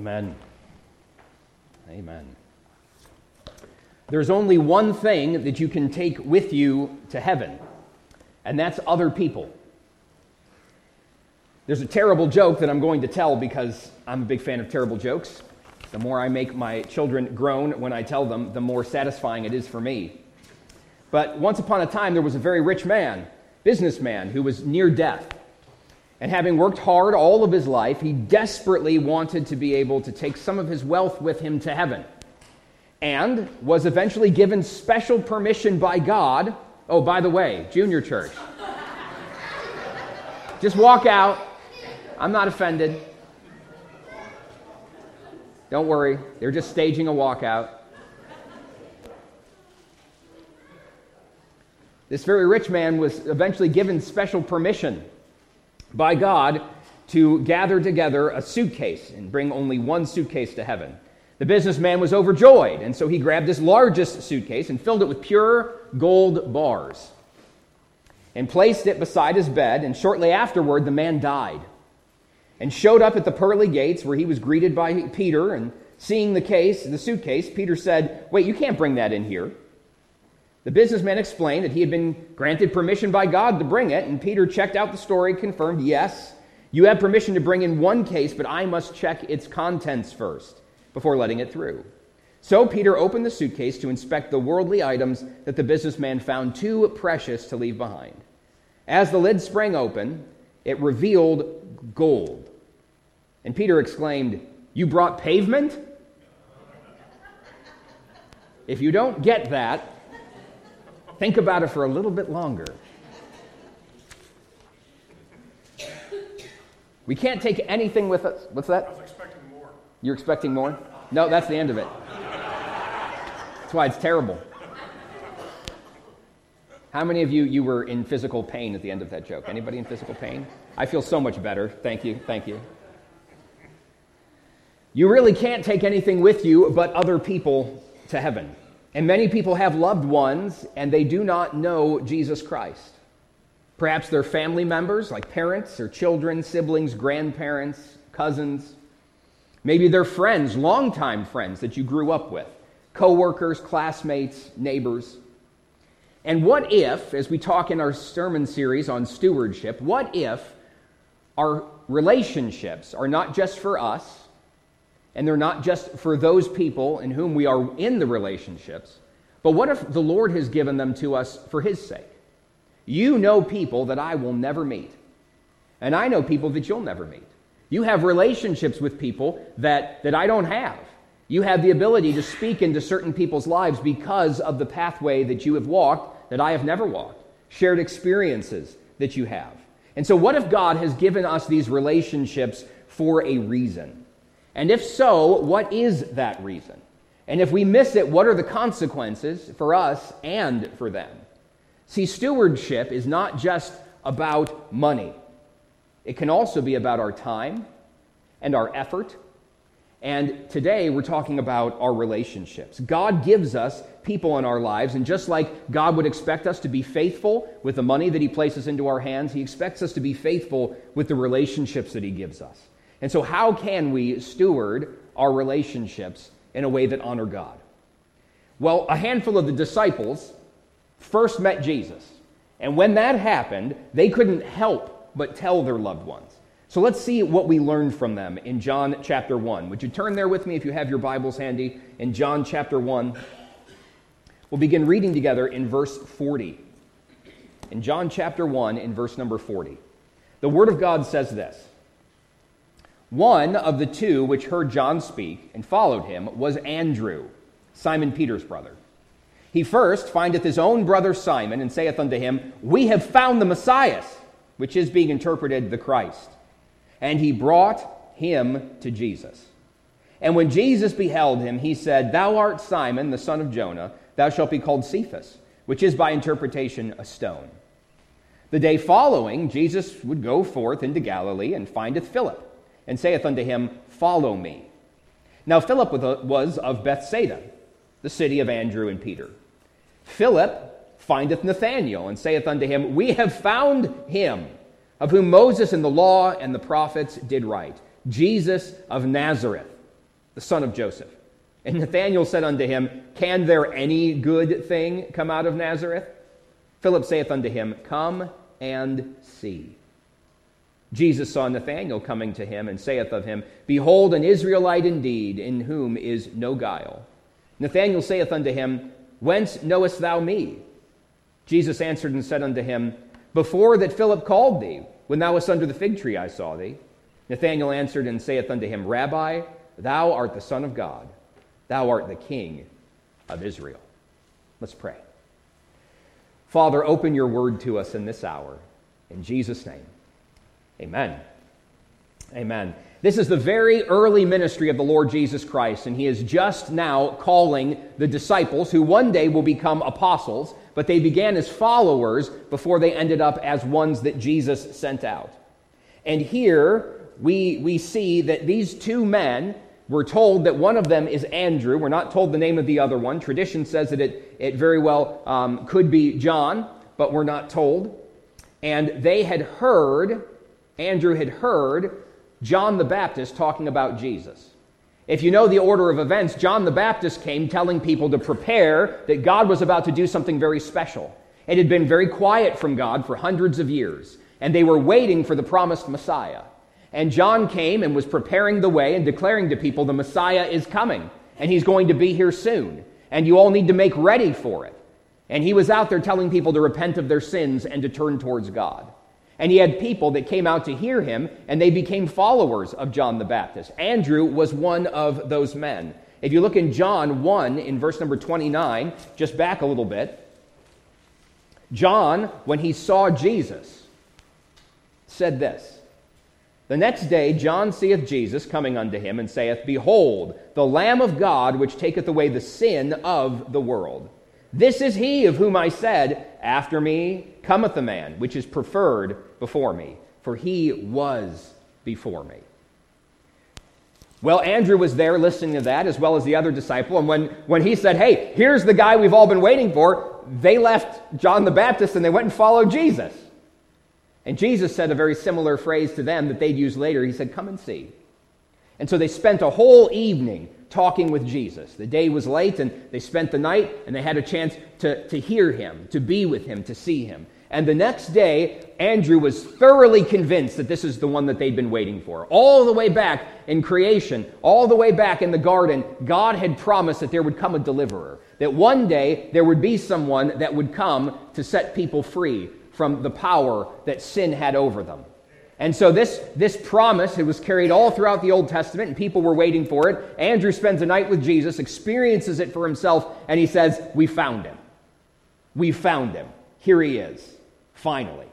Amen. Amen. There's only one thing that you can take with you to heaven, and that's other people. There's a terrible joke that I'm going to tell because I'm a big fan of terrible jokes. The more I make my children groan when I tell them, the more satisfying it is for me. But once upon a time, there was a very rich man, businessman, who was near death. And having worked hard all of his life, he desperately wanted to be able to take some of his wealth with him to heaven. And was eventually given special permission by God. Oh, by the way, junior church. Just walk out. I'm not offended. Don't worry, they're just staging a walkout. This very rich man was eventually given special permission by God to gather together a suitcase and bring only one suitcase to heaven. The businessman was overjoyed, and so he grabbed his largest suitcase and filled it with pure gold bars and placed it beside his bed. And shortly afterward, the man died and showed up at the pearly gates where he was greeted by Peter. And seeing the case, the suitcase, Peter said, Wait, you can't bring that in here. The businessman explained that he had been granted permission by God to bring it, and Peter checked out the story, confirmed, Yes, you have permission to bring in one case, but I must check its contents first before letting it through. So Peter opened the suitcase to inspect the worldly items that the businessman found too precious to leave behind. As the lid sprang open, it revealed gold. And Peter exclaimed, You brought pavement? If you don't get that, think about it for a little bit longer. We can't take anything with us. What's that? I was expecting more. You're expecting more? No, that's the end of it. That's why it's terrible. How many of you you were in physical pain at the end of that joke? Anybody in physical pain? I feel so much better. Thank you. Thank you. You really can't take anything with you but other people to heaven. And many people have loved ones and they do not know Jesus Christ. Perhaps they're family members, like parents or children, siblings, grandparents, cousins. Maybe they're friends, longtime friends that you grew up with, coworkers, classmates, neighbors. And what if, as we talk in our sermon series on stewardship, what if our relationships are not just for us, and they're not just for those people in whom we are in the relationships, but what if the Lord has given them to us for His sake? You know people that I will never meet, and I know people that you'll never meet. You have relationships with people that, that I don't have. You have the ability to speak into certain people's lives because of the pathway that you have walked that I have never walked, shared experiences that you have. And so, what if God has given us these relationships for a reason? And if so, what is that reason? And if we miss it, what are the consequences for us and for them? See, stewardship is not just about money, it can also be about our time and our effort. And today we're talking about our relationships. God gives us people in our lives, and just like God would expect us to be faithful with the money that He places into our hands, He expects us to be faithful with the relationships that He gives us. And so, how can we steward our relationships in a way that honor God? Well, a handful of the disciples first met Jesus. And when that happened, they couldn't help but tell their loved ones. So let's see what we learned from them in John chapter 1. Would you turn there with me if you have your Bibles handy in John chapter 1? We'll begin reading together in verse 40. In John chapter 1, in verse number 40. The Word of God says this one of the two which heard John speak and followed him was Andrew, Simon Peter's brother. He first findeth his own brother Simon and saith unto him, We have found the Messiah, which is being interpreted the Christ. And he brought him to Jesus. And when Jesus beheld him, he said, Thou art Simon, the son of Jonah, thou shalt be called Cephas, which is by interpretation a stone. The day following, Jesus would go forth into Galilee and findeth Philip and saith unto him, Follow me. Now Philip was of Bethsaida, the city of Andrew and Peter. Philip findeth Nathanael, and saith unto him, We have found him, of whom Moses and the law and the prophets did write, Jesus of Nazareth, the son of Joseph. And Nathanael said unto him, Can there any good thing come out of Nazareth? Philip saith unto him, Come and see. Jesus saw Nathanael coming to him and saith of him, Behold, an Israelite indeed, in whom is no guile. Nathanael saith unto him, Whence knowest thou me? Jesus answered and said unto him, Before that Philip called thee, when thou wast under the fig tree, I saw thee. Nathanael answered and saith unto him, Rabbi, thou art the Son of God, thou art the King of Israel. Let's pray. Father, open your word to us in this hour. In Jesus' name, amen. Amen. This is the very early ministry of the Lord Jesus Christ, and he is just now calling the disciples who one day will become apostles, but they began as followers before they ended up as ones that Jesus sent out. And here we, we see that these two men we're told that one of them is Andrew. We're not told the name of the other one. Tradition says that it, it very well um, could be John, but we're not told. And they had heard, Andrew had heard John the Baptist talking about Jesus. If you know the order of events, John the Baptist came telling people to prepare that God was about to do something very special. It had been very quiet from God for hundreds of years, and they were waiting for the promised Messiah. And John came and was preparing the way and declaring to people the Messiah is coming and he's going to be here soon. And you all need to make ready for it. And he was out there telling people to repent of their sins and to turn towards God. And he had people that came out to hear him and they became followers of John the Baptist. Andrew was one of those men. If you look in John 1 in verse number 29, just back a little bit, John, when he saw Jesus, said this. The next day, John seeth Jesus coming unto him, and saith, Behold, the Lamb of God, which taketh away the sin of the world. This is he of whom I said, After me cometh a man, which is preferred before me, for he was before me. Well, Andrew was there listening to that, as well as the other disciple. And when, when he said, Hey, here's the guy we've all been waiting for, they left John the Baptist and they went and followed Jesus. And Jesus said a very similar phrase to them that they'd use later. He said, Come and see. And so they spent a whole evening talking with Jesus. The day was late, and they spent the night, and they had a chance to, to hear him, to be with him, to see him. And the next day, Andrew was thoroughly convinced that this is the one that they'd been waiting for. All the way back in creation, all the way back in the garden, God had promised that there would come a deliverer. That one day there would be someone that would come to set people free from the power that sin had over them. And so this, this promise, it was carried all throughout the Old Testament, and people were waiting for it. Andrew spends a night with Jesus, experiences it for himself, and he says, We found him. We found him. Here he is, finally.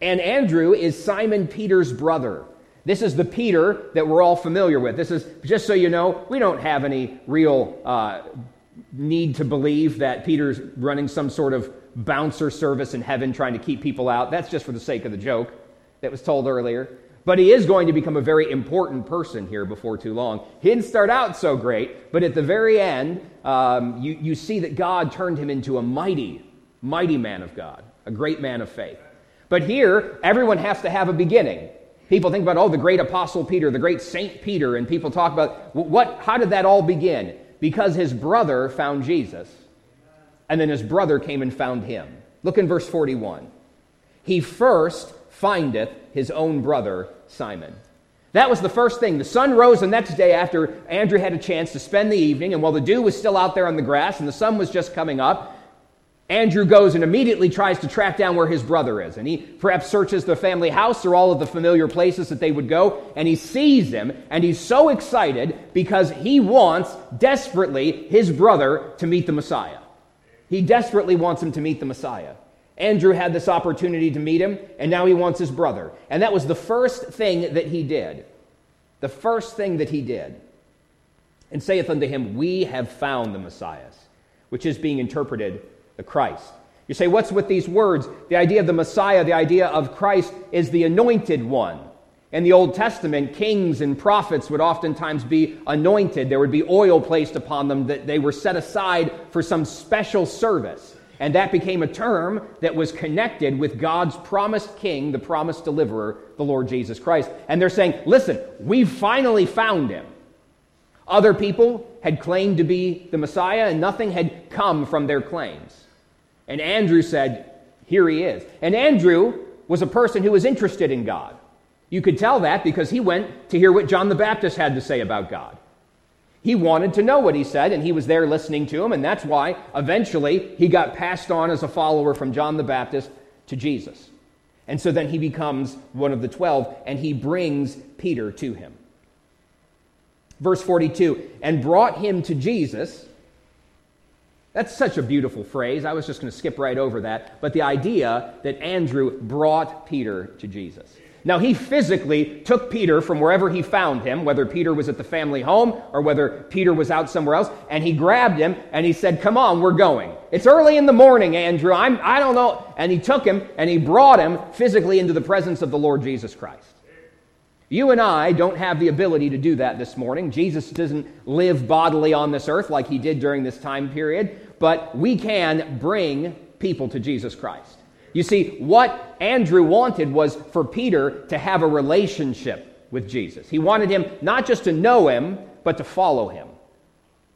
And Andrew is Simon Peter's brother. This is the Peter that we're all familiar with. This is, just so you know, we don't have any real uh, need to believe that Peter's running some sort of bouncer service in heaven trying to keep people out. That's just for the sake of the joke that was told earlier. But he is going to become a very important person here before too long. He didn't start out so great, but at the very end, um, you, you see that God turned him into a mighty, mighty man of God, a great man of faith. But here, everyone has to have a beginning. People think about, oh, the great apostle Peter, the great Saint Peter, and people talk about what, how did that all begin? Because his brother found Jesus and then his brother came and found him. Look in verse 41. He first findeth his own brother Simon. That was the first thing. The sun rose the next day after Andrew had a chance to spend the evening, and while the dew was still out there on the grass and the sun was just coming up, Andrew goes and immediately tries to track down where his brother is. And he perhaps searches the family house or all of the familiar places that they would go, and he sees him, and he's so excited because he wants desperately his brother to meet the Messiah. He desperately wants him to meet the Messiah. Andrew had this opportunity to meet him, and now he wants his brother. And that was the first thing that he did. The first thing that he did. And saith unto him, We have found the Messiah, which is being interpreted the Christ. You say, What's with these words? The idea of the Messiah, the idea of Christ, is the anointed one. In the Old Testament, kings and prophets would oftentimes be anointed. There would be oil placed upon them that they were set aside for some special service. And that became a term that was connected with God's promised king, the promised deliverer, the Lord Jesus Christ. And they're saying, listen, we've finally found him. Other people had claimed to be the Messiah, and nothing had come from their claims. And Andrew said, Here he is. And Andrew was a person who was interested in God. You could tell that because he went to hear what John the Baptist had to say about God. He wanted to know what he said, and he was there listening to him, and that's why eventually he got passed on as a follower from John the Baptist to Jesus. And so then he becomes one of the twelve, and he brings Peter to him. Verse 42 and brought him to Jesus. That's such a beautiful phrase. I was just going to skip right over that. But the idea that Andrew brought Peter to Jesus. Now, he physically took Peter from wherever he found him, whether Peter was at the family home or whether Peter was out somewhere else, and he grabbed him and he said, Come on, we're going. It's early in the morning, Andrew. I'm, I don't know. And he took him and he brought him physically into the presence of the Lord Jesus Christ. You and I don't have the ability to do that this morning. Jesus doesn't live bodily on this earth like he did during this time period, but we can bring people to Jesus Christ. You see, what Andrew wanted was for Peter to have a relationship with Jesus. He wanted him not just to know him, but to follow him.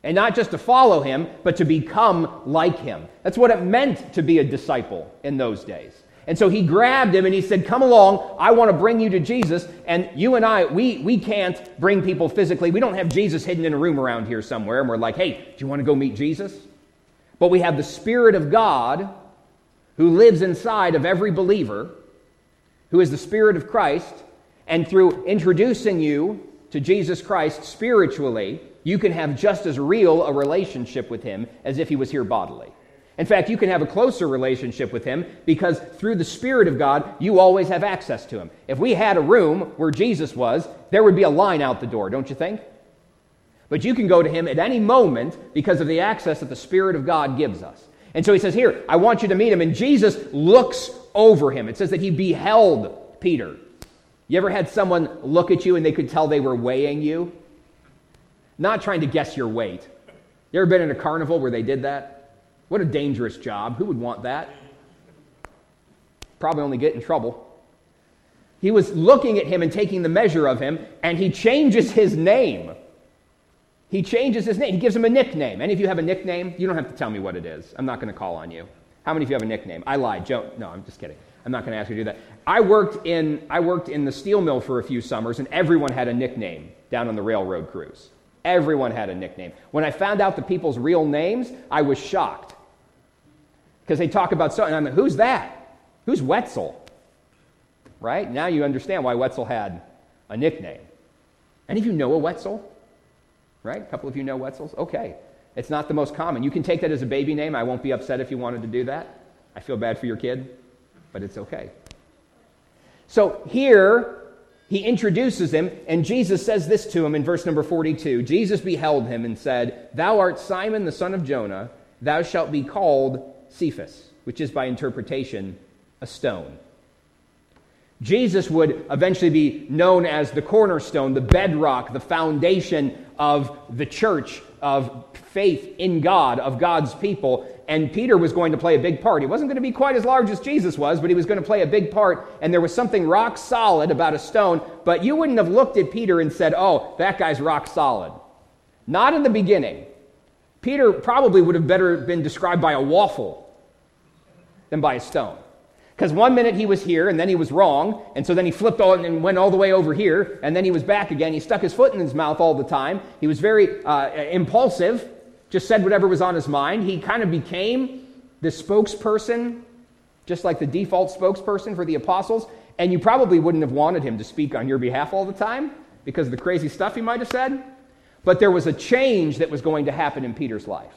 And not just to follow him, but to become like him. That's what it meant to be a disciple in those days. And so he grabbed him and he said, Come along, I want to bring you to Jesus. And you and I, we, we can't bring people physically. We don't have Jesus hidden in a room around here somewhere. And we're like, Hey, do you want to go meet Jesus? But we have the Spirit of God who lives inside of every believer, who is the Spirit of Christ, and through introducing you to Jesus Christ spiritually, you can have just as real a relationship with Him as if He was here bodily. In fact, you can have a closer relationship with Him because through the Spirit of God, you always have access to Him. If we had a room where Jesus was, there would be a line out the door, don't you think? But you can go to Him at any moment because of the access that the Spirit of God gives us. And so he says, Here, I want you to meet him. And Jesus looks over him. It says that he beheld Peter. You ever had someone look at you and they could tell they were weighing you? Not trying to guess your weight. You ever been in a carnival where they did that? What a dangerous job. Who would want that? Probably only get in trouble. He was looking at him and taking the measure of him, and he changes his name. He changes his name. He gives him a nickname. Any of you have a nickname? You don't have to tell me what it is. I'm not going to call on you. How many of you have a nickname? I lied. Joe. No, I'm just kidding. I'm not going to ask you to do that. I worked in I worked in the steel mill for a few summers, and everyone had a nickname down on the railroad crews. Everyone had a nickname. When I found out the people's real names, I was shocked because they talk about something. I'm like, who's that? Who's Wetzel? Right now, you understand why Wetzel had a nickname. Any of you know a Wetzel? right? A couple of you know Wetzel's? Okay. It's not the most common. You can take that as a baby name. I won't be upset if you wanted to do that. I feel bad for your kid, but it's okay. So here, he introduces him, and Jesus says this to him in verse number 42 Jesus beheld him and said, Thou art Simon the son of Jonah, thou shalt be called Cephas, which is by interpretation a stone. Jesus would eventually be known as the cornerstone, the bedrock, the foundation of the church, of faith in God, of God's people. And Peter was going to play a big part. He wasn't going to be quite as large as Jesus was, but he was going to play a big part. And there was something rock solid about a stone. But you wouldn't have looked at Peter and said, oh, that guy's rock solid. Not in the beginning. Peter probably would have better been described by a waffle than by a stone. Because one minute he was here and then he was wrong, and so then he flipped on and went all the way over here, and then he was back again. He stuck his foot in his mouth all the time. He was very uh, impulsive, just said whatever was on his mind. He kind of became the spokesperson, just like the default spokesperson for the apostles, and you probably wouldn't have wanted him to speak on your behalf all the time because of the crazy stuff he might have said. But there was a change that was going to happen in Peter's life.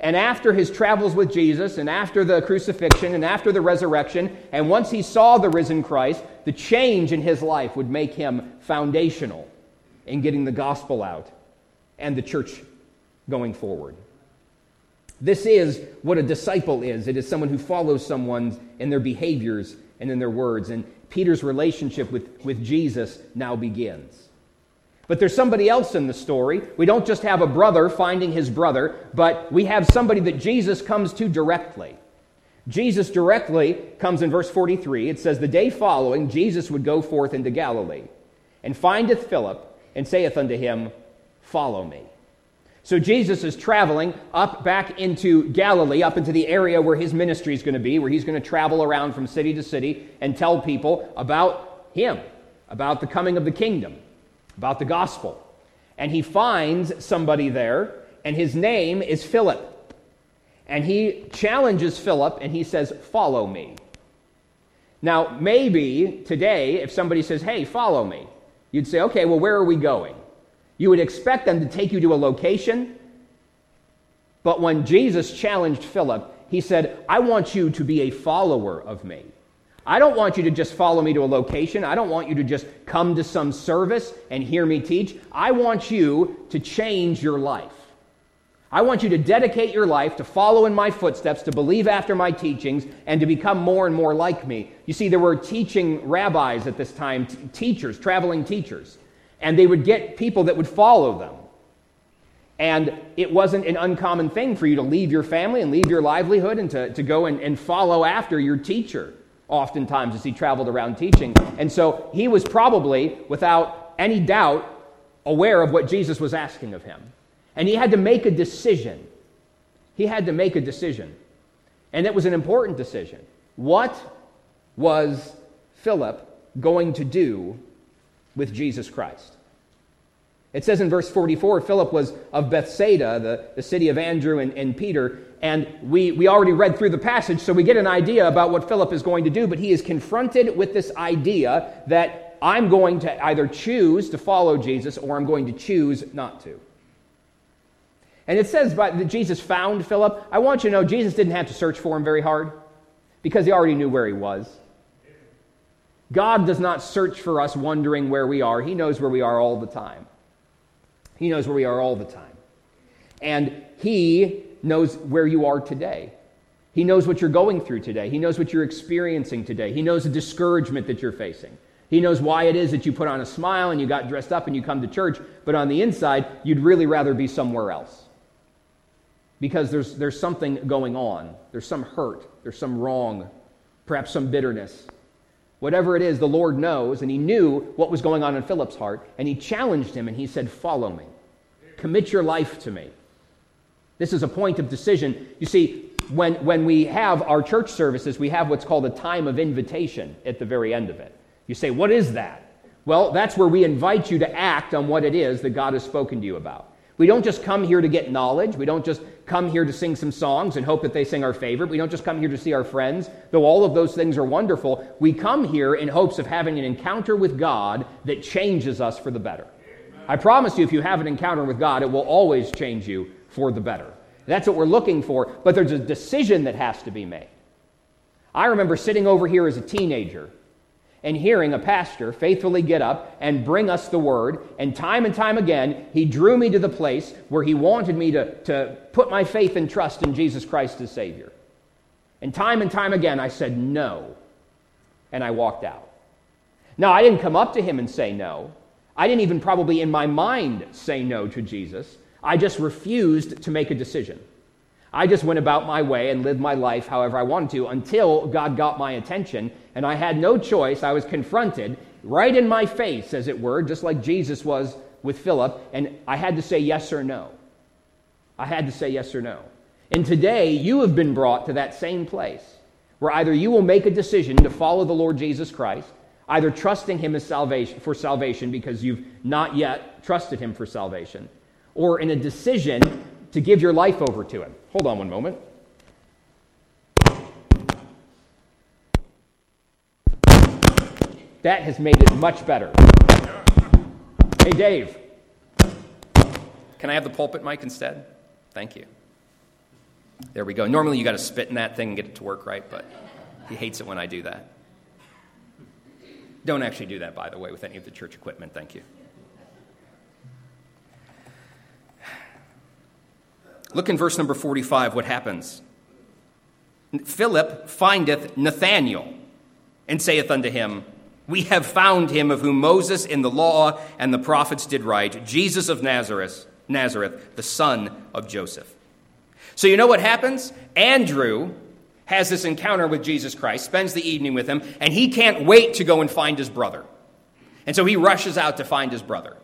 And after his travels with Jesus, and after the crucifixion, and after the resurrection, and once he saw the risen Christ, the change in his life would make him foundational in getting the gospel out and the church going forward. This is what a disciple is it is someone who follows someone in their behaviors and in their words. And Peter's relationship with, with Jesus now begins. But there's somebody else in the story. We don't just have a brother finding his brother, but we have somebody that Jesus comes to directly. Jesus directly comes in verse 43. It says, The day following, Jesus would go forth into Galilee, and findeth Philip, and saith unto him, Follow me. So Jesus is traveling up back into Galilee, up into the area where his ministry is going to be, where he's going to travel around from city to city and tell people about him, about the coming of the kingdom, about the gospel. And he finds somebody there, and his name is Philip. And he challenges Philip and he says, Follow me. Now, maybe today, if somebody says, Hey, follow me, you'd say, Okay, well, where are we going? You would expect them to take you to a location. But when Jesus challenged Philip, he said, I want you to be a follower of me. I don't want you to just follow me to a location. I don't want you to just come to some service and hear me teach. I want you to change your life. I want you to dedicate your life to follow in my footsteps, to believe after my teachings, and to become more and more like me. You see, there were teaching rabbis at this time, t- teachers, traveling teachers and they would get people that would follow them. And it wasn't an uncommon thing for you to leave your family and leave your livelihood and to, to go and, and follow after your teacher, oftentimes, as he traveled around teaching. And so he was probably, without any doubt, aware of what Jesus was asking of him. And he had to make a decision. He had to make a decision. And it was an important decision. What was Philip going to do with Jesus Christ. It says in verse 44 Philip was of Bethsaida, the, the city of Andrew and, and Peter. And we, we already read through the passage, so we get an idea about what Philip is going to do. But he is confronted with this idea that I'm going to either choose to follow Jesus or I'm going to choose not to. And it says that Jesus found Philip. I want you to know Jesus didn't have to search for him very hard because he already knew where he was. God does not search for us wondering where we are. He knows where we are all the time. He knows where we are all the time. And He knows where you are today. He knows what you're going through today. He knows what you're experiencing today. He knows the discouragement that you're facing. He knows why it is that you put on a smile and you got dressed up and you come to church, but on the inside, you'd really rather be somewhere else. Because there's, there's something going on. There's some hurt. There's some wrong. Perhaps some bitterness. Whatever it is, the Lord knows, and he knew what was going on in Philip's heart, and he challenged him and he said, Follow me. Commit your life to me. This is a point of decision. You see, when, when we have our church services, we have what's called a time of invitation at the very end of it. You say, What is that? Well, that's where we invite you to act on what it is that God has spoken to you about. We don't just come here to get knowledge. We don't just come here to sing some songs and hope that they sing our favorite. We don't just come here to see our friends, though all of those things are wonderful. We come here in hopes of having an encounter with God that changes us for the better. I promise you, if you have an encounter with God, it will always change you for the better. That's what we're looking for, but there's a decision that has to be made. I remember sitting over here as a teenager and hearing a pastor faithfully get up and bring us the word. And time and time again, he drew me to the place where he wanted me to, to put my faith and trust in Jesus Christ as Savior. And time and time again, I said no. And I walked out. Now, I didn't come up to him and say no. I didn't even probably in my mind say no to Jesus. I just refused to make a decision. I just went about my way and lived my life however I wanted to until God got my attention, and I had no choice. I was confronted right in my face, as it were, just like Jesus was with Philip, and I had to say yes or no. I had to say yes or no. And today, you have been brought to that same place where either you will make a decision to follow the Lord Jesus Christ, either trusting Him as salvation, for salvation because you've not yet trusted Him for salvation, or in a decision to give your life over to Him. Hold on one moment. That has made it much better. Hey, Dave. Can I have the pulpit mic instead? Thank you. There we go. Normally, you got to spit in that thing and get it to work right, but he hates it when I do that. Don't actually do that, by the way, with any of the church equipment. Thank you. Look in verse number 45 what happens. Philip findeth Nathanael and saith unto him, We have found him of whom Moses in the law and the prophets did write, Jesus of Nazareth, Nazareth, the son of Joseph. So you know what happens? Andrew has this encounter with Jesus Christ, spends the evening with him, and he can't wait to go and find his brother. And so he rushes out to find his brother.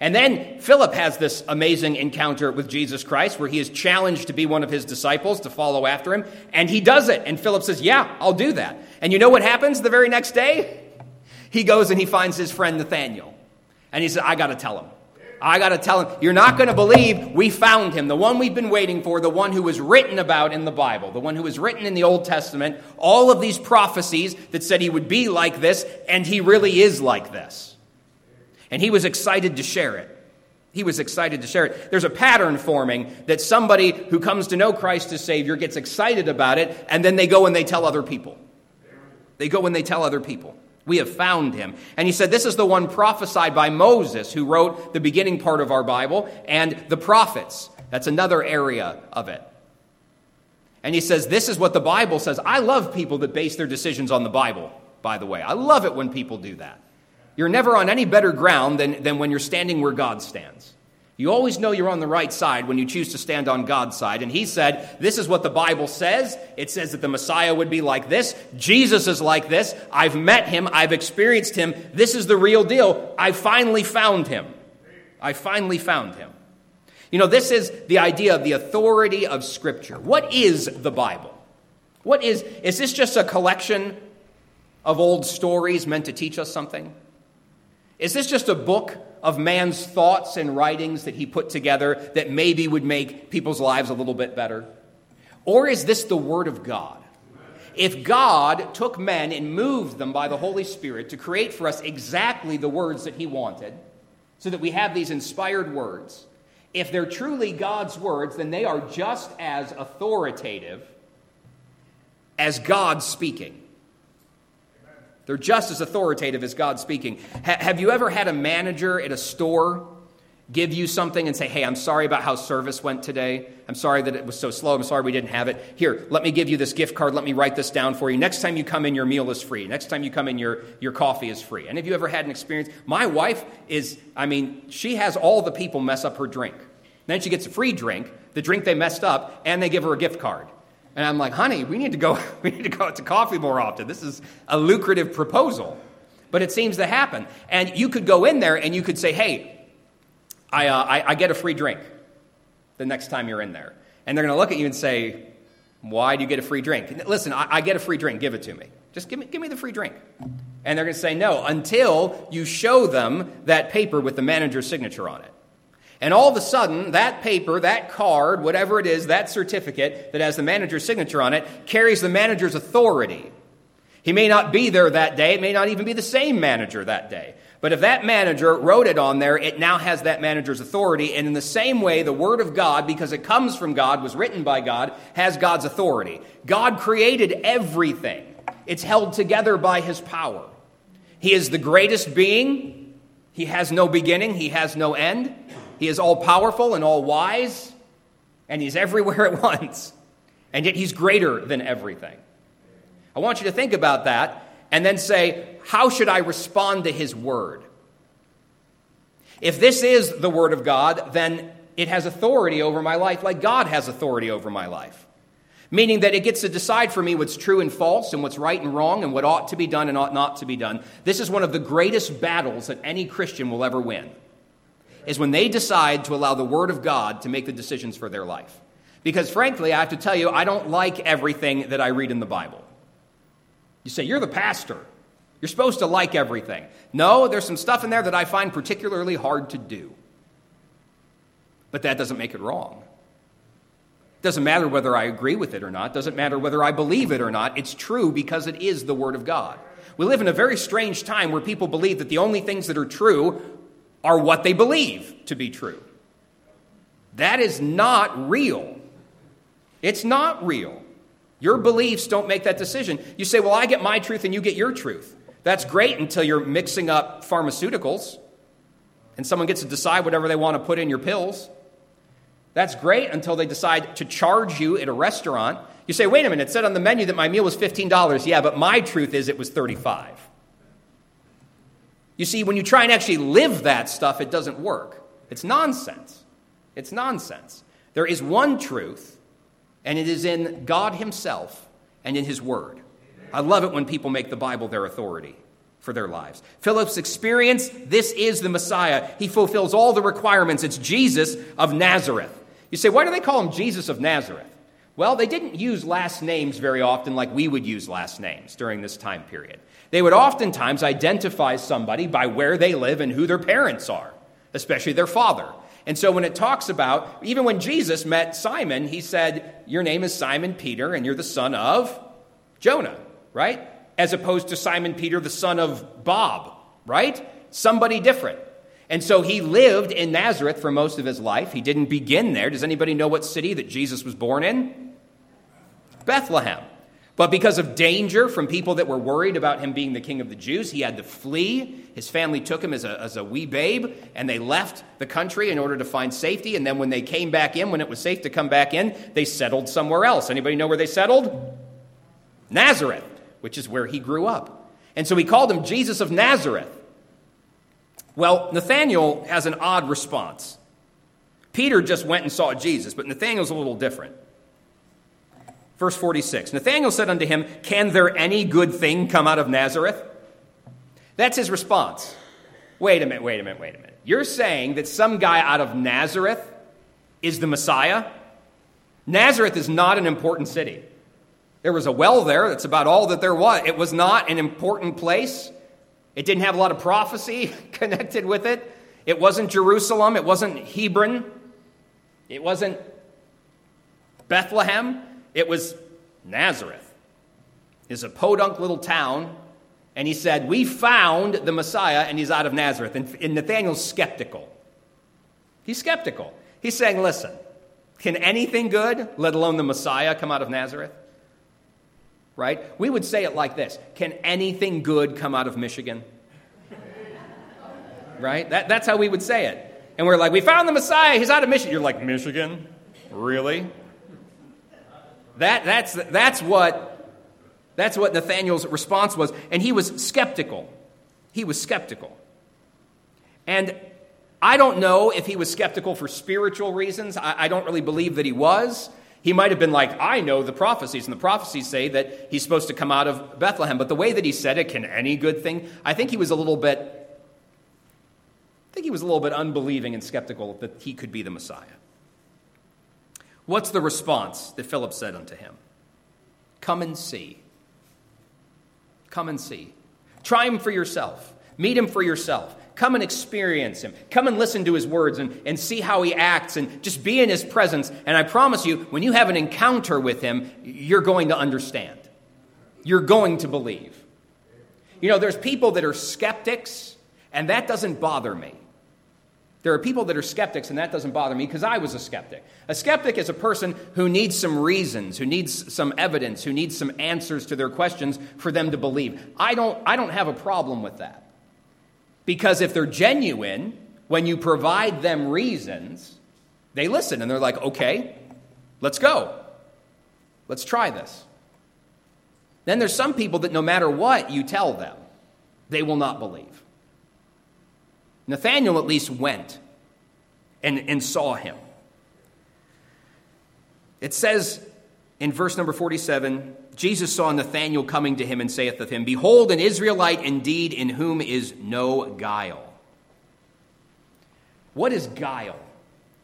And then Philip has this amazing encounter with Jesus Christ where he is challenged to be one of his disciples to follow after him. And he does it. And Philip says, Yeah, I'll do that. And you know what happens the very next day? He goes and he finds his friend Nathanael. And he says, I got to tell him. I got to tell him, you're not going to believe we found him, the one we've been waiting for, the one who was written about in the Bible, the one who was written in the Old Testament, all of these prophecies that said he would be like this, and he really is like this. And he was excited to share it. He was excited to share it. There's a pattern forming that somebody who comes to know Christ as Savior gets excited about it, and then they go and they tell other people. They go and they tell other people. We have found him. And he said, This is the one prophesied by Moses, who wrote the beginning part of our Bible, and the prophets. That's another area of it. And he says, This is what the Bible says. I love people that base their decisions on the Bible, by the way. I love it when people do that. You're never on any better ground than, than when you're standing where God stands. You always know you're on the right side when you choose to stand on God's side. And he said, This is what the Bible says. It says that the Messiah would be like this. Jesus is like this. I've met him. I've experienced him. This is the real deal. I finally found him. I finally found him. You know, this is the idea of the authority of Scripture. What is the Bible? What is, is this just a collection of old stories meant to teach us something? Is this just a book of man's thoughts and writings that he put together that maybe would make people's lives a little bit better? Or is this the Word of God? If God took men and moved them by the Holy Spirit to create for us exactly the words that He wanted, so that we have these inspired words, if they're truly God's words, then they are just as authoritative as God speaking. They're just as authoritative as God speaking. Ha- have you ever had a manager at a store give you something and say, Hey, I'm sorry about how service went today. I'm sorry that it was so slow. I'm sorry we didn't have it. Here, let me give you this gift card. Let me write this down for you. Next time you come in, your meal is free. Next time you come in, your, your coffee is free. And have you ever had an experience? My wife is, I mean, she has all the people mess up her drink. Then she gets a free drink, the drink they messed up, and they give her a gift card. And I'm like, honey, we need to go, we need to go out to coffee more often. This is a lucrative proposal. But it seems to happen. And you could go in there and you could say, hey, I, uh, I, I get a free drink the next time you're in there. And they're going to look at you and say, why do you get a free drink? And Listen, I, I get a free drink. Give it to me. Just give me, give me the free drink. And they're going to say no until you show them that paper with the manager's signature on it. And all of a sudden, that paper, that card, whatever it is, that certificate that has the manager's signature on it, carries the manager's authority. He may not be there that day, it may not even be the same manager that day. But if that manager wrote it on there, it now has that manager's authority. And in the same way, the Word of God, because it comes from God, was written by God, has God's authority. God created everything, it's held together by His power. He is the greatest being, He has no beginning, He has no end. He is all powerful and all wise, and He's everywhere at once. And yet He's greater than everything. I want you to think about that and then say, how should I respond to His word? If this is the word of God, then it has authority over my life like God has authority over my life. Meaning that it gets to decide for me what's true and false and what's right and wrong and what ought to be done and ought not to be done. This is one of the greatest battles that any Christian will ever win is when they decide to allow the Word of God to make the decisions for their life. Because frankly, I have to tell you, I don't like everything that I read in the Bible. You say, You're the pastor. You're supposed to like everything. No, there's some stuff in there that I find particularly hard to do. But that doesn't make it wrong. It doesn't matter whether I agree with it or not. It doesn't matter whether I believe it or not. It's true because it is the Word of God. We live in a very strange time where people believe that the only things that are true are what they believe to be true. That is not real. It's not real. Your beliefs don't make that decision. You say, Well, I get my truth and you get your truth. That's great until you're mixing up pharmaceuticals and someone gets to decide whatever they want to put in your pills. That's great until they decide to charge you at a restaurant. You say, wait a minute, it said on the menu that my meal was $15. Yeah, but my truth is it was 35 you see, when you try and actually live that stuff, it doesn't work. It's nonsense. It's nonsense. There is one truth, and it is in God Himself and in His Word. I love it when people make the Bible their authority. for their lives. Philip's experience this is the Messiah. He fulfills all the requirements. It's Jesus of Nazareth. You say, why do they call him Jesus of Nazareth? Well, they didn't use last names very often like we would use last names during this time period. They would oftentimes identify somebody by where they live and who their parents are, especially their father. And so when it talks about, even when Jesus met Simon, he said, Your name is Simon Peter, and you're the son of Jonah, right? As opposed to Simon Peter, the son of Bob, right? Somebody different. And so he lived in Nazareth for most of his life. He didn't begin there. Does anybody know what city that Jesus was born in? Bethlehem. But because of danger from people that were worried about him being the king of the Jews, he had to flee. His family took him as a, as a wee babe, and they left the country in order to find safety. And then when they came back in, when it was safe to come back in, they settled somewhere else. Anybody know where they settled? Nazareth, which is where he grew up. And so he called him Jesus of Nazareth. Well, Nathanael has an odd response. Peter just went and saw Jesus, but Nathanael's a little different. Verse 46 Nathanael said unto him, Can there any good thing come out of Nazareth? That's his response. Wait a minute, wait a minute, wait a minute. You're saying that some guy out of Nazareth is the Messiah? Nazareth is not an important city. There was a well there, that's about all that there was. It was not an important place. It didn't have a lot of prophecy connected with it. It wasn't Jerusalem, it wasn't Hebron, it wasn't Bethlehem. It was Nazareth. It's a podunk little town. And he said, We found the Messiah, and he's out of Nazareth. And, Nathanael's skeptical. He's skeptical. He's saying, Listen, can anything good, let alone the Messiah, come out of Nazareth? Right? We would say it like this Can anything good come out of Michigan? Right? That, that's how we would say it. And we're like, We found the Messiah, he's out of Michigan. You're like, Michigan? Really? That, that's, that's, what, that's what Nathanael's response was. And he was skeptical. He was skeptical. And I don't know if he was skeptical for spiritual reasons. I, I don't really believe that he was. He might have been like, I know the prophecies, and the prophecies say that he's supposed to come out of Bethlehem. But the way that he said it, can any good thing? I think he was a little bit, I think he was a little bit unbelieving and skeptical that he could be the Messiah. What's the response that Philip said unto him? Come and see. Come and see. Try him for yourself. Meet him for yourself. Come and experience him. Come and listen to his words and, and see how he acts and just be in his presence. And I promise you, when you have an encounter with him, you're going to understand. You're going to believe. You know, there's people that are skeptics, and that doesn't bother me. There are people that are skeptics, and that doesn't bother me because I was a skeptic. A skeptic is a person who needs some reasons, who needs some evidence, who needs some answers to their questions for them to believe. I don't, I don't have a problem with that. Because if they're genuine, when you provide them reasons, they listen and they're like, okay, let's go. Let's try this. Then there's some people that no matter what you tell them, they will not believe. Nathanael at least went and, and saw him. It says in verse number 47 Jesus saw Nathanael coming to him and saith of him, Behold, an Israelite indeed, in whom is no guile. What is guile?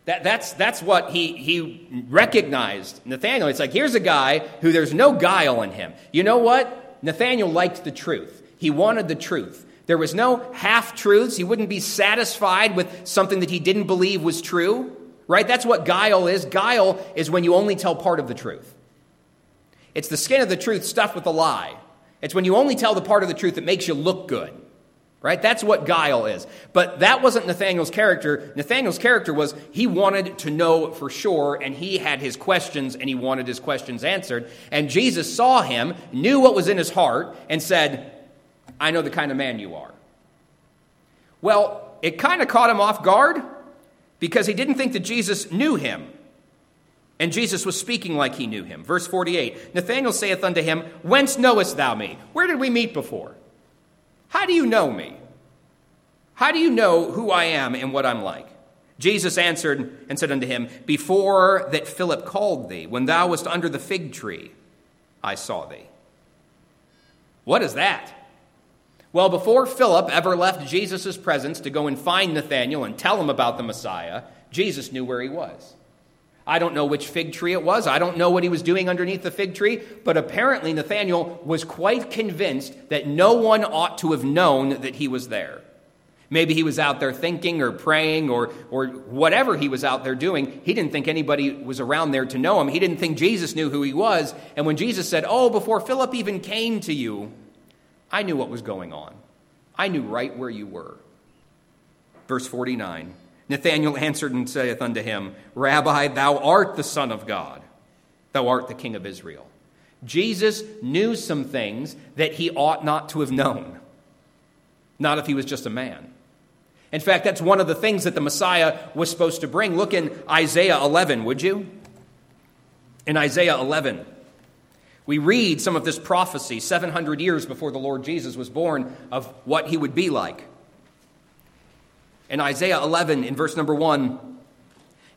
That, that's, that's what he, he recognized Nathanael. It's like, here's a guy who there's no guile in him. You know what? Nathanael liked the truth, he wanted the truth. There was no half truths. He wouldn't be satisfied with something that he didn't believe was true, right? That's what guile is. Guile is when you only tell part of the truth. It's the skin of the truth stuffed with a lie. It's when you only tell the part of the truth that makes you look good, right? That's what guile is. But that wasn't Nathanael's character. Nathanael's character was he wanted to know for sure, and he had his questions, and he wanted his questions answered. And Jesus saw him, knew what was in his heart, and said, I know the kind of man you are. Well, it kind of caught him off guard because he didn't think that Jesus knew him. And Jesus was speaking like he knew him. Verse 48 Nathanael saith unto him, Whence knowest thou me? Where did we meet before? How do you know me? How do you know who I am and what I'm like? Jesus answered and said unto him, Before that Philip called thee, when thou wast under the fig tree, I saw thee. What is that? Well, before Philip ever left Jesus' presence to go and find Nathanael and tell him about the Messiah, Jesus knew where he was. I don't know which fig tree it was. I don't know what he was doing underneath the fig tree, but apparently Nathanael was quite convinced that no one ought to have known that he was there. Maybe he was out there thinking or praying or, or whatever he was out there doing. He didn't think anybody was around there to know him. He didn't think Jesus knew who he was. And when Jesus said, Oh, before Philip even came to you, I knew what was going on. I knew right where you were. Verse 49 Nathanael answered and saith unto him, Rabbi, thou art the Son of God, thou art the King of Israel. Jesus knew some things that he ought not to have known, not if he was just a man. In fact, that's one of the things that the Messiah was supposed to bring. Look in Isaiah 11, would you? In Isaiah 11, we read some of this prophecy 700 years before the Lord Jesus was born of what he would be like. In Isaiah 11, in verse number 1,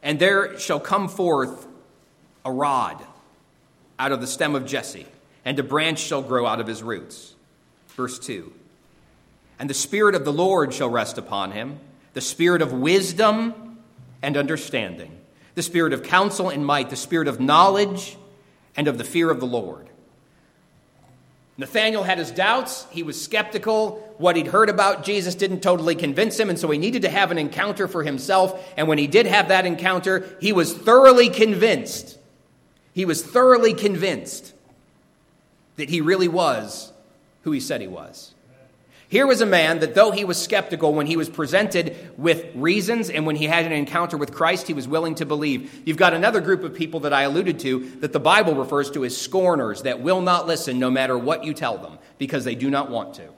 and there shall come forth a rod out of the stem of Jesse, and a branch shall grow out of his roots. Verse 2 And the Spirit of the Lord shall rest upon him, the Spirit of wisdom and understanding, the Spirit of counsel and might, the Spirit of knowledge and of the fear of the Lord. Nathanael had his doubts. He was skeptical. What he'd heard about Jesus didn't totally convince him, and so he needed to have an encounter for himself. And when he did have that encounter, he was thoroughly convinced. He was thoroughly convinced that he really was who he said he was. Here was a man that, though he was skeptical when he was presented with reasons and when he had an encounter with Christ, he was willing to believe. You've got another group of people that I alluded to that the Bible refers to as scorners that will not listen no matter what you tell them because they do not want to.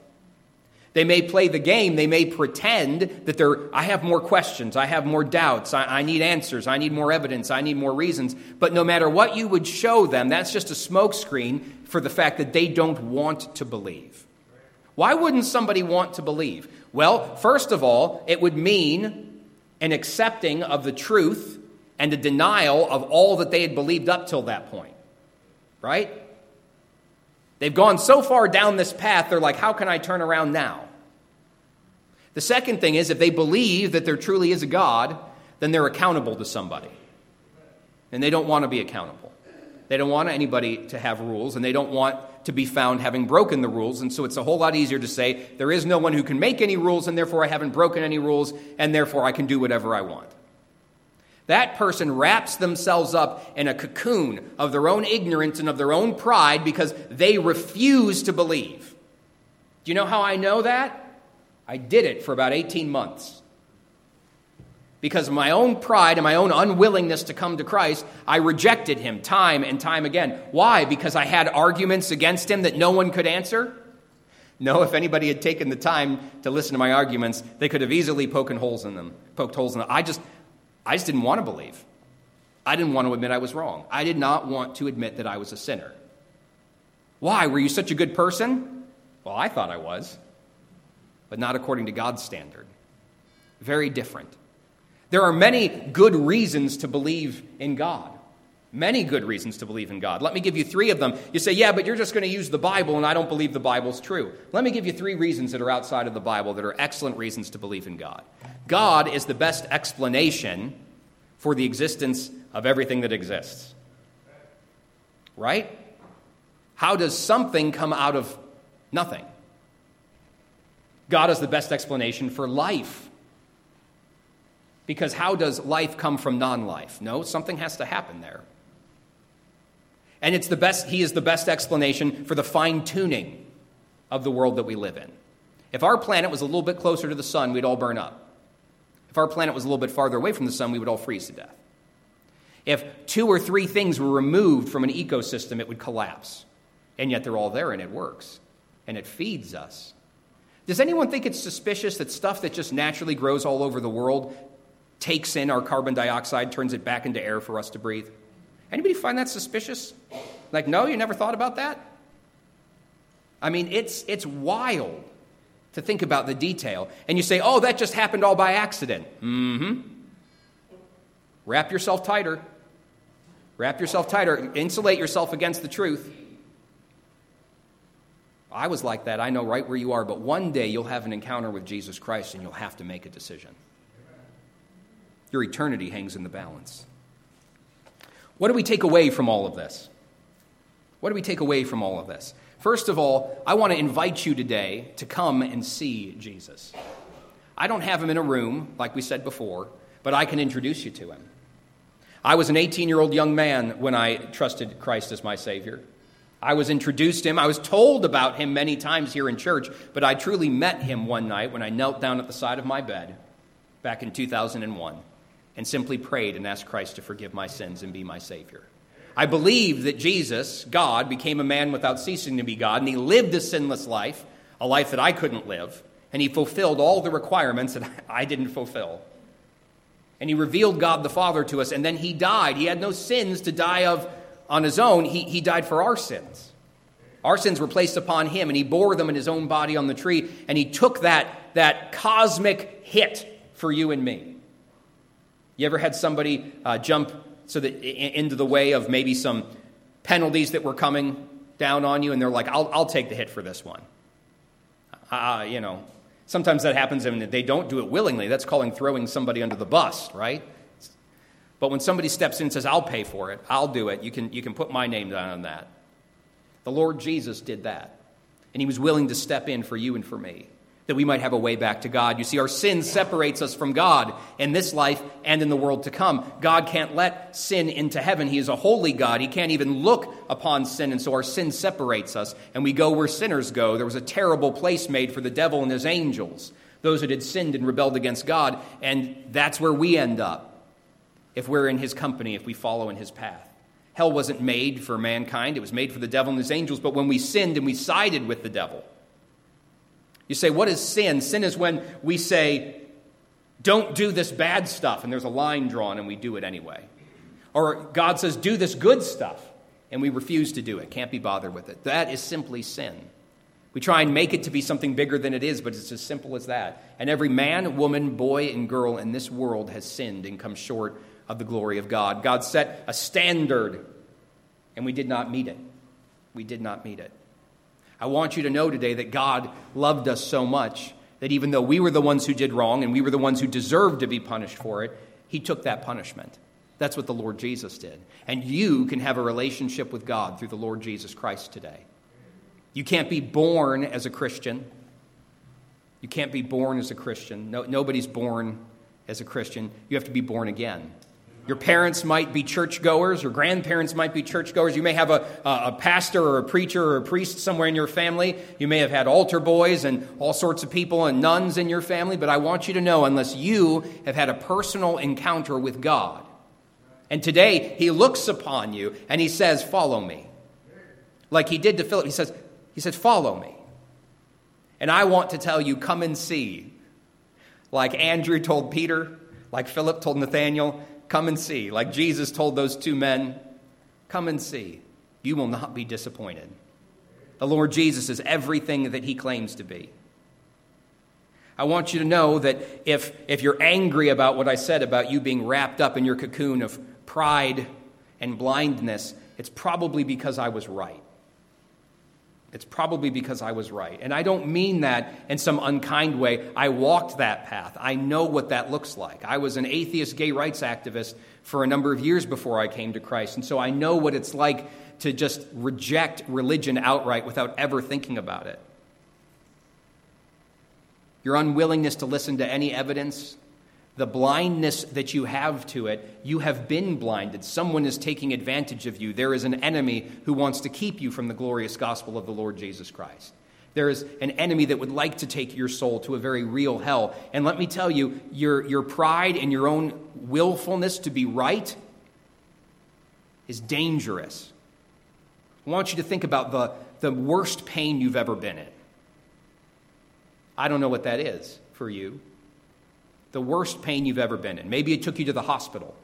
They may play the game, they may pretend that they're, I have more questions, I have more doubts, I, I need answers, I need more evidence, I need more reasons. But no matter what you would show them, that's just a smokescreen for the fact that they don't want to believe. Why wouldn't somebody want to believe? Well, first of all, it would mean an accepting of the truth and a denial of all that they had believed up till that point. Right? They've gone so far down this path, they're like, how can I turn around now? The second thing is, if they believe that there truly is a God, then they're accountable to somebody. And they don't want to be accountable. They don't want anybody to have rules, and they don't want to be found having broken the rules. And so it's a whole lot easier to say, there is no one who can make any rules, and therefore I haven't broken any rules, and therefore I can do whatever I want. That person wraps themselves up in a cocoon of their own ignorance and of their own pride because they refuse to believe. Do you know how I know that? I did it for about 18 months because of my own pride and my own unwillingness to come to Christ, I rejected him time and time again. Why? Because I had arguments against him that no one could answer? No, if anybody had taken the time to listen to my arguments, they could have easily poked holes in them. Poked holes in them. I just, I just didn't want to believe. I didn't want to admit I was wrong. I did not want to admit that I was a sinner. Why? Were you such a good person? Well, I thought I was, but not according to God's standard. Very different. There are many good reasons to believe in God. Many good reasons to believe in God. Let me give you three of them. You say, yeah, but you're just going to use the Bible, and I don't believe the Bible's true. Let me give you three reasons that are outside of the Bible that are excellent reasons to believe in God. God is the best explanation for the existence of everything that exists. Right? How does something come out of nothing? God is the best explanation for life. Because how does life come from non life? No, something has to happen there. And it's the best, he is the best explanation for the fine tuning of the world that we live in. If our planet was a little bit closer to the sun, we'd all burn up. If our planet was a little bit farther away from the sun, we would all freeze to death. If two or three things were removed from an ecosystem, it would collapse. And yet they're all there and it works. And it feeds us. Does anyone think it's suspicious that stuff that just naturally grows all over the world takes in our carbon dioxide, turns it back into air for us to breathe. Anybody find that suspicious? Like, no, you never thought about that? I mean, it's, it's wild to think about the detail. And you say, oh, that just happened all by accident. Mm hmm. Wrap yourself tighter. Wrap yourself tighter. Insulate yourself against the truth. I was like that. I know right where you are. But one day you'll have an encounter with Jesus Christ and you'll have to make a decision. Your eternity hangs in the balance. What do we take away from all of this? What do we take away from all of this? First of all, I want to invite you today to come and see Jesus. I don't have him in a room, like we said before, but I can introduce you to him. I was an 18 year old young man when I trusted Christ as my Savior. I was introduced to him. I was told about him many times here in church, but I truly met him one night when I knelt down at the side of my bed back in 2001 and simply prayed and asked Christ to forgive my sins and be my Savior. I believed that Jesus, God, became a man without ceasing to be God, and he lived a sinless life, a life that I couldn't live, and he fulfilled all the requirements that I didn't fulfill. And he revealed God the Father to us, and then he died. He had no sins to die of on his own, he, he died for our sins. Our sins were placed upon him, and he bore them in his own body on the tree, and he took that, that cosmic hit for you and me. You ever had somebody uh, jump so that into the way of maybe some penalties that were coming down on you, and they're like, "I'll, I'll take the hit for this one." Uh, you know, sometimes that happens, and they don't do it willingly. That's calling throwing somebody under the bus, right? But when somebody steps in and says, I'll pay for it, I'll do it, you can, you can put my name down on that. The Lord Jesus did that. And he was willing to step in for you and for me, that we might have a way back to God. You see, our sin separates us from God in this life and in the world to come. God can't let sin into heaven. He is a holy God. He can't even look upon sin, and so our sin separates us, and we go where sinners go. There was a terrible place made for the devil and his angels, those that had sinned and rebelled against God, and that's where we end up if we're in his company, if we follow in his path. Hell wasn't made for mankind, it was made for the devil and his angels, but when we sinned and we sided with the devil, you say, What is sin? Sin is when we say, Don't do this bad stuff, and there's a line drawn and we do it anyway. Or God says, Do this good stuff, and we refuse to do it, can't be bothered with it. That is simply sin. We try and make it to be something bigger than it is, but it's as simple as that. And every man, woman, boy, and girl in this world has sinned and come short of the glory of God. God set a standard, and we did not meet it. We did not meet it. I want you to know today that God loved us so much that even though we were the ones who did wrong and we were the ones who deserved to be punished for it, He took that punishment. That's what the Lord Jesus did. And you can have a relationship with God through the Lord Jesus Christ today. You can't be born as a Christian. You can't be born as a Christian. No, nobody's born as a Christian. You have to be born again. Your parents might be churchgoers, your grandparents might be churchgoers. You may have a, a pastor or a preacher or a priest somewhere in your family. You may have had altar boys and all sorts of people and nuns in your family. But I want you to know, unless you have had a personal encounter with God, and today he looks upon you and he says, Follow me. Like he did to Philip, he says, he says, Follow me. And I want to tell you, come and see. Like Andrew told Peter, like Philip told Nathanael, Come and see. Like Jesus told those two men, Come and see. You will not be disappointed. The Lord Jesus is everything that he claims to be. I want you to know that if, if you're angry about what I said about you being wrapped up in your cocoon of pride and blindness, it's probably because I was right. It's probably because I was right. And I don't mean that in some unkind way. I walked that path. I know what that looks like. I was an atheist gay rights activist for a number of years before I came to Christ. And so I know what it's like to just reject religion outright without ever thinking about it. Your unwillingness to listen to any evidence, the blindness that you have to it, you have been blinded. Someone is taking advantage of you. There is an enemy who wants to keep you from the glorious gospel of the Lord Jesus Christ. There is an enemy that would like to take your soul to a very real hell. And let me tell you, your, your pride and your own willfulness to be right is dangerous. I want you to think about the, the worst pain you've ever been in. I don't know what that is for you the worst pain you've ever been in. Maybe it took you to the hospital.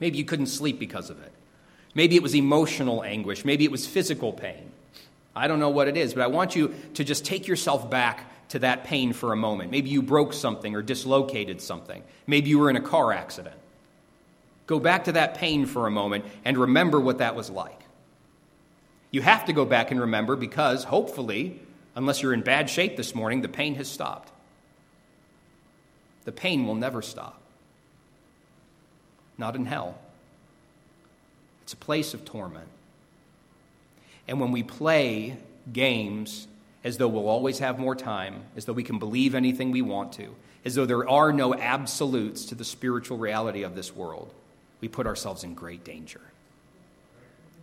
Maybe you couldn't sleep because of it. Maybe it was emotional anguish. Maybe it was physical pain. I don't know what it is, but I want you to just take yourself back to that pain for a moment. Maybe you broke something or dislocated something. Maybe you were in a car accident. Go back to that pain for a moment and remember what that was like. You have to go back and remember because, hopefully, unless you're in bad shape this morning, the pain has stopped. The pain will never stop. Not in hell. It's a place of torment. And when we play games as though we'll always have more time, as though we can believe anything we want to, as though there are no absolutes to the spiritual reality of this world, we put ourselves in great danger.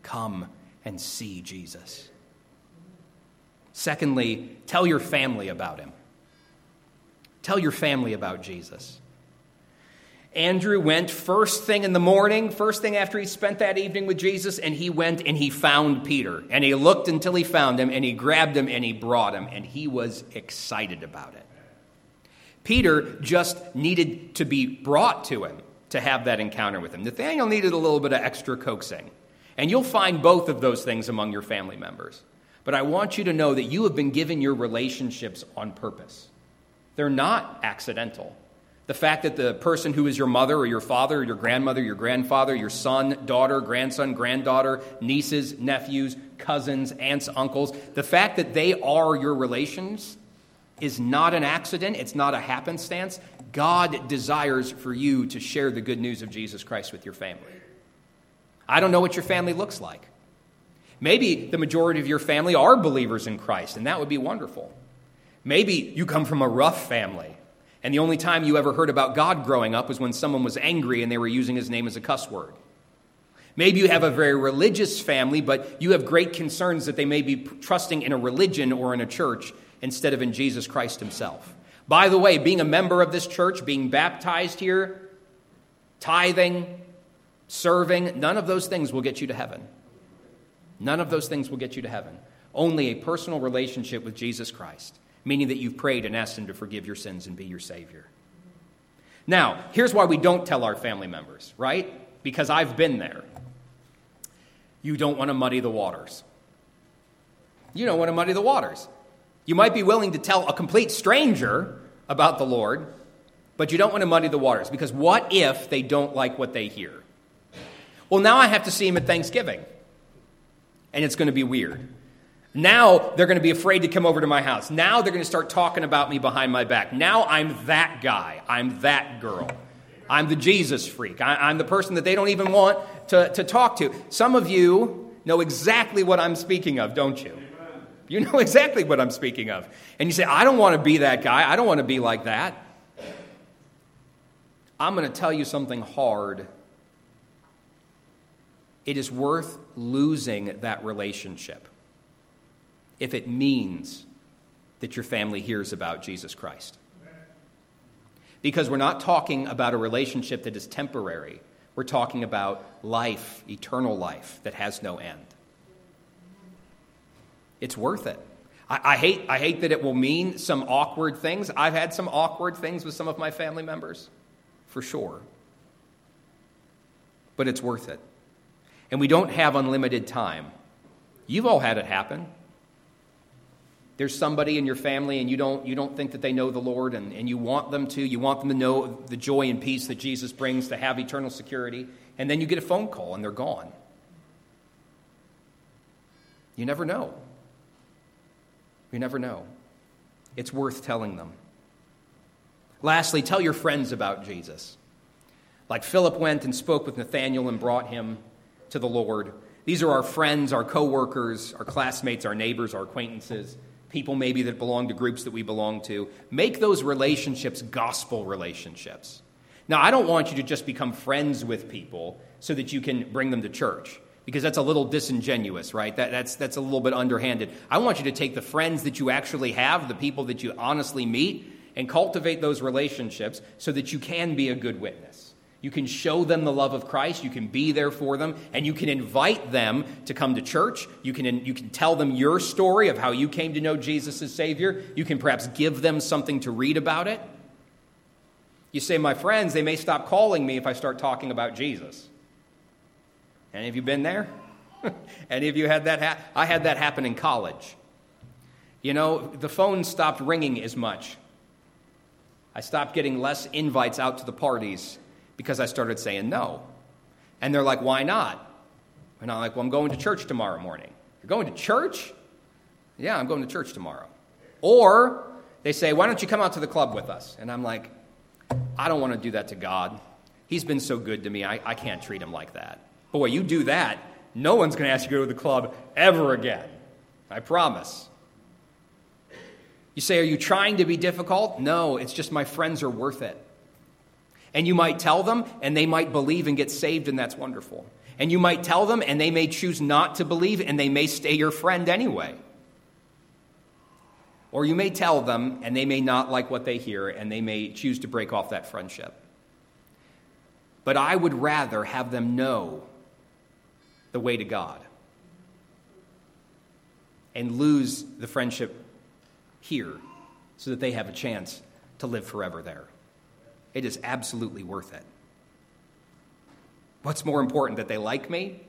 Come and see Jesus. Secondly, tell your family about him. Tell your family about Jesus. Andrew went first thing in the morning, first thing after he spent that evening with Jesus, and he went and he found Peter. And he looked until he found him, and he grabbed him and he brought him, and he was excited about it. Peter just needed to be brought to him to have that encounter with him. Nathanael needed a little bit of extra coaxing. And you'll find both of those things among your family members. But I want you to know that you have been given your relationships on purpose, they're not accidental. The fact that the person who is your mother or your father or your grandmother, your grandfather, your son, daughter, grandson, granddaughter, nieces, nephews, cousins, aunts, uncles, the fact that they are your relations is not an accident, it's not a happenstance. God desires for you to share the good news of Jesus Christ with your family. I don't know what your family looks like. Maybe the majority of your family are believers in Christ, and that would be wonderful. Maybe you come from a rough family, and the only time you ever heard about God growing up was when someone was angry and they were using his name as a cuss word. Maybe you have a very religious family, but you have great concerns that they may be trusting in a religion or in a church instead of in Jesus Christ himself. By the way, being a member of this church, being baptized here, tithing, serving, none of those things will get you to heaven. None of those things will get you to heaven. Only a personal relationship with Jesus Christ, meaning that you've prayed and asked Him to forgive your sins and be your Savior. Now, here's why we don't tell our family members, right? Because I've been there. You don't want to muddy the waters. You don't want to muddy the waters. You might be willing to tell a complete stranger about the Lord, but you don't want to muddy the waters because what if they don't like what they hear? Well, now I have to see him at Thanksgiving, and it's going to be weird. Now they're going to be afraid to come over to my house. Now they're going to start talking about me behind my back. Now I'm that guy. I'm that girl. I'm the Jesus freak. I, am the person that they don't even want to, to talk to. Some of you know exactly what I'm speaking of, don't you? You know exactly what I'm speaking of. And you say, I don't want to be that guy. I don't want to be like that. I'm going to tell you something hard it is worth losing that relationship if it means that your family hears about Jesus Christ. Because we're not talking about a relationship that is temporary, we're talking about life, eternal life that has no end. It's worth it. I, I, hate, I hate that it will mean some awkward things. I've had some awkward things with some of my family members, for sure. But it's worth it and we don't have unlimited time. You've all had it happen. There's somebody in your family and you don't, you don't think that they know the Lord and, and you want them to. You want them to know the joy and peace that Jesus brings to have eternal security. And then you get a phone call and they're gone. You never know. You never know. It's worth telling them. Lastly, tell your friends about Jesus. Like Philip went and spoke with Nathanael and brought him to the Lord. These are our friends, our coworkers, our classmates, our neighbors, our acquaintances, people maybe that belong to groups that we belong to. Make those relationships gospel relationships. Now, I don't want you to just become friends with people so that you can bring them to church because that's a little disingenuous, right? That, that's, that's a little bit underhanded. I want you to take the friends that you actually have, the people that you honestly meet, and cultivate those relationships so that you can be a good witness. You can show them the love of Christ. You can be there for them. And you can invite them to come to church. You can, you can tell them your story of how you came to know Jesus as Savior. You can perhaps give them something to read about it. You say, My friends, they may stop calling me if I start talking about Jesus. Any of you been there? Any of you had that? Ha- I had that happen in college. You know, the phone stopped ringing as much. I stopped getting less invites out to the parties because I started saying no. And they're like, why not? And I'm like, well, I'm going to church tomorrow morning. You're going to church? Yeah, I'm going to church tomorrow. Or they say, Why don't you come out to the club with us? And I'm like, I don't want to do that to God. He's been so good to me, I, I can't treat him like that. Boy, you do that, no one's going to ask you to go to the club ever again. I promise. You say, Are you trying to be difficult? No, it's just my friends are worth it. And you might tell them, and they might believe and get saved, and that's wonderful. And you might tell them, and they may choose not to believe, and they may stay your friend anyway. Or you may tell them, and they may not like what they hear, and they may choose to break off that friendship. But I would rather have them know the way to God and lose the friendship here so that they have a chance to live forever there. It is absolutely worth it. What's more important, that they like me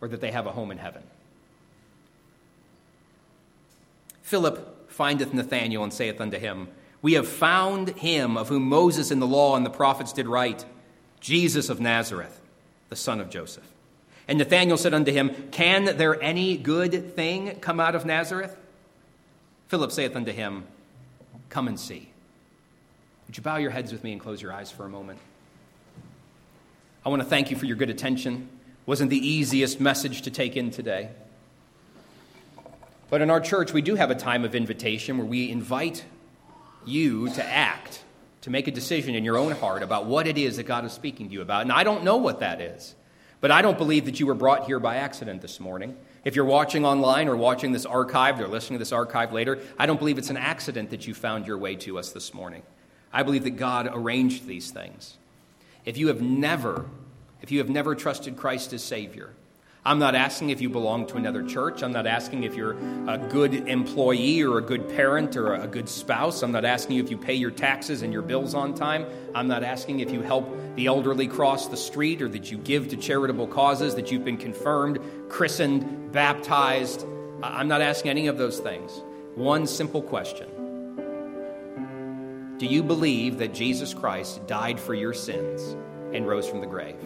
or that they have a home in heaven? Philip findeth Nathanael and saith unto him, We have found him of whom Moses in the law and the prophets did write, Jesus of Nazareth, the son of Joseph. And Nathanael said unto him, Can there any good thing come out of Nazareth? Philip saith unto him, Come and see. Would you bow your heads with me and close your eyes for a moment? I want to thank you for your good attention. Wasn't the easiest message to take in today. But in our church, we do have a time of invitation where we invite you to act, to make a decision in your own heart about what it is that God is speaking to you about. And I don't know what that is, but I don't believe that you were brought here by accident this morning. If you're watching online or watching this archived or listening to this archive later, I don't believe it's an accident that you found your way to us this morning. I believe that God arranged these things. If you have never, if you have never trusted Christ as Savior, I'm not asking if you belong to another church. I'm not asking if you're a good employee or a good parent or a good spouse. I'm not asking you if you pay your taxes and your bills on time. I'm not asking if you help the elderly cross the street or that you give to charitable causes, that you've been confirmed, christened, baptized. I'm not asking any of those things. One simple question do you believe that Jesus Christ died for your sins and rose from the grave?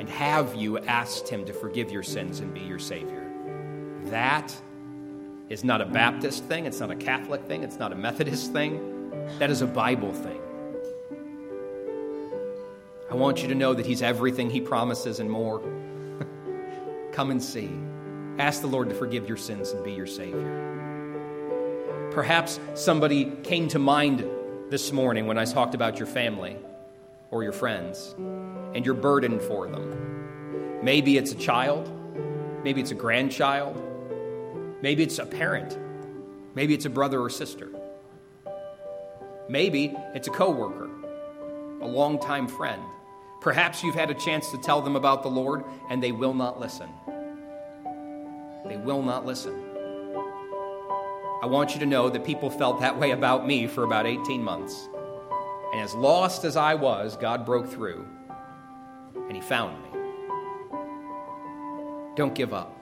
And have you asked him to forgive your sins and be your Savior? That is not a Baptist thing, it's not a Catholic thing, it's not a Methodist thing. That is a Bible thing. I want you to know that He's everything He promises and more. Come and see. Ask the Lord to forgive your sins and be your Savior. Perhaps somebody came to mind this morning when I talked about your family or your friends and you're burdened for them. Maybe it's a child, maybe it's a grandchild, maybe it's a parent, maybe it's a brother or sister. Maybe it's a coworker, a longtime friend. Perhaps you've had a chance to tell them about the Lord and they will not listen. They will not listen. I want you to know that people felt that way about me for about 18 months. And as lost as I was, God broke through and He found me. Don't give up.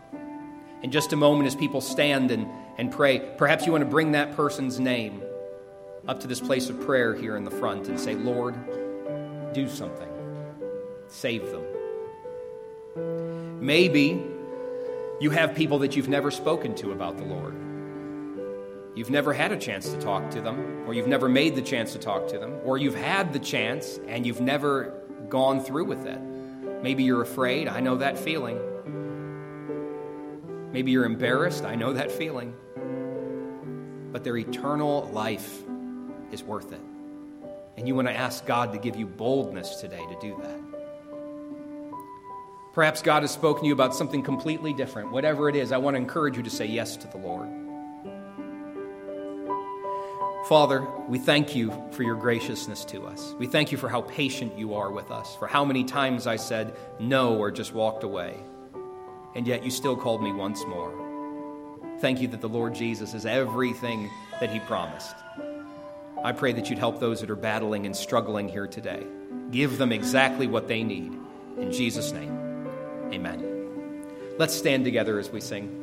In just a moment, as people stand and, and pray, perhaps you want to bring that person's name up to this place of prayer here in the front and say, Lord, do something, save them. Maybe you have people that you've never spoken to about the Lord. You've never had a chance to talk to them, or you've never made the chance to talk to them, or you've had the chance and you've never gone through with it. Maybe you're afraid. I know that feeling. Maybe you're embarrassed. I know that feeling. But their eternal life is worth it. And you want to ask God to give you boldness today to do that. Perhaps God has spoken to you about something completely different. Whatever it is, I want to encourage you to say yes to the Lord. Father, we thank you for your graciousness to us. We thank you for how patient you are with us, for how many times I said no or just walked away, and yet you still called me once more. Thank you that the Lord Jesus is everything that he promised. I pray that you'd help those that are battling and struggling here today. Give them exactly what they need. In Jesus' name, amen. Let's stand together as we sing.